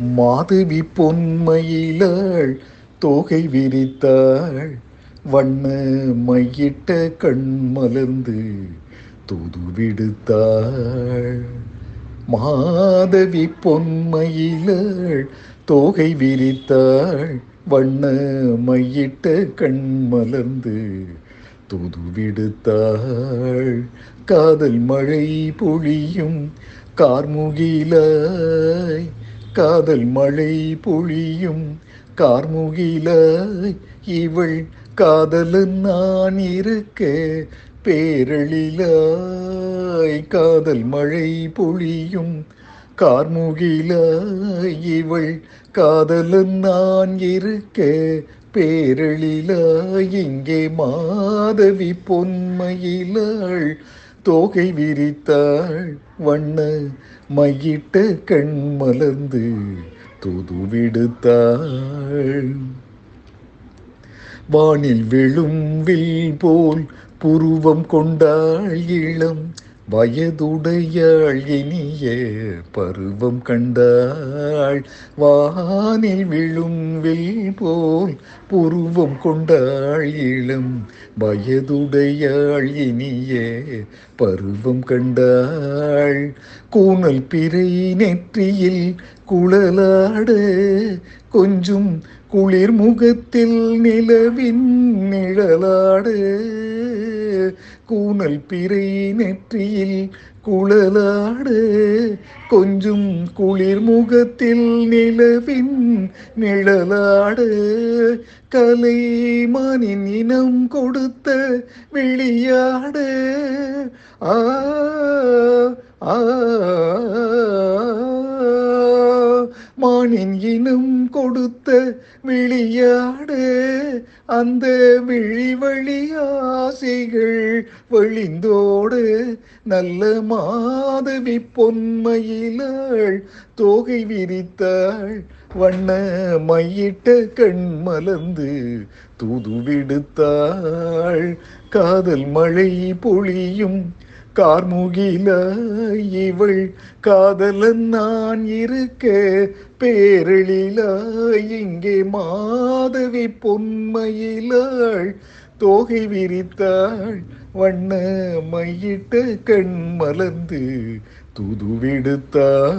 மாதவி பொன்மையிலாள் தோகை விரித்தாள். வண்ண மையிட்ட கண் மலர்ந்து தூது விடுத்தாள். மாதவி பொன்மையிலாள் தோகை விரித்தாள். வண்ண மையிட்ட கண் மலர்ந்து தூது விடுத்தாள். காதல் மழை பொழியும் கார்முகிலாய் காதல் மழை பொழியும் கார்முகில இவள் காதலன் நான் இருக்க பேரழிலாய். காதல் மழை பொழியும் கார்முகில இவள் காதலன் நான் இருக்க பேரழிலாய். இங்கே மாதவி பொன்மையிலாள் தோகை விரித்தாள் வண்ண மையிட்ட கண் மலர்ந்து தூது விடுத்தாள். வானில் விழும் வில் போல் புருவம் கொண்டாள் இளம் வயதுடையாள் இனிய பருவம் கண்டாள். வானில் விழும் வில் போல் புருவம் கொண்டாள். இளம் வயதுடையாள் இனிய பருவம் கண்டாள். கூனல் பிறை நெற்றியில் குழலாடு. கொஞ்சம் குளிர் முகத்தில் நிலவின் நிழலாடு. கூனல் பிறை நெற்றியில் குழலாடு கொஞ்சம் குளிர் முகத்தில் நிலவின் நிழலாடு. கலைமானின் இனம் கொடுத்த விளையாடு ஆ ஆ மானின் இனம் கொடுத்த விளையாடு அந்த விழி வழி ஆசைகள் வழிந்தோடு நல்ல மாதவி பொன்மையிலாள் தோகை விரித்தாள். வண்ண மையிட்ட கண் மலர்ந்து தூது விடுத்தாள் காதல் மழை பொழியும் கார்முகில இவள் காதலன் நான் இருக்க பேரழில இங்கே மாதவி பொன்மையிலாள் தோகை விரித்தாள் வண்ண மையிட்ட கண் மலர்ந்து துதுவிடுத்தாள்.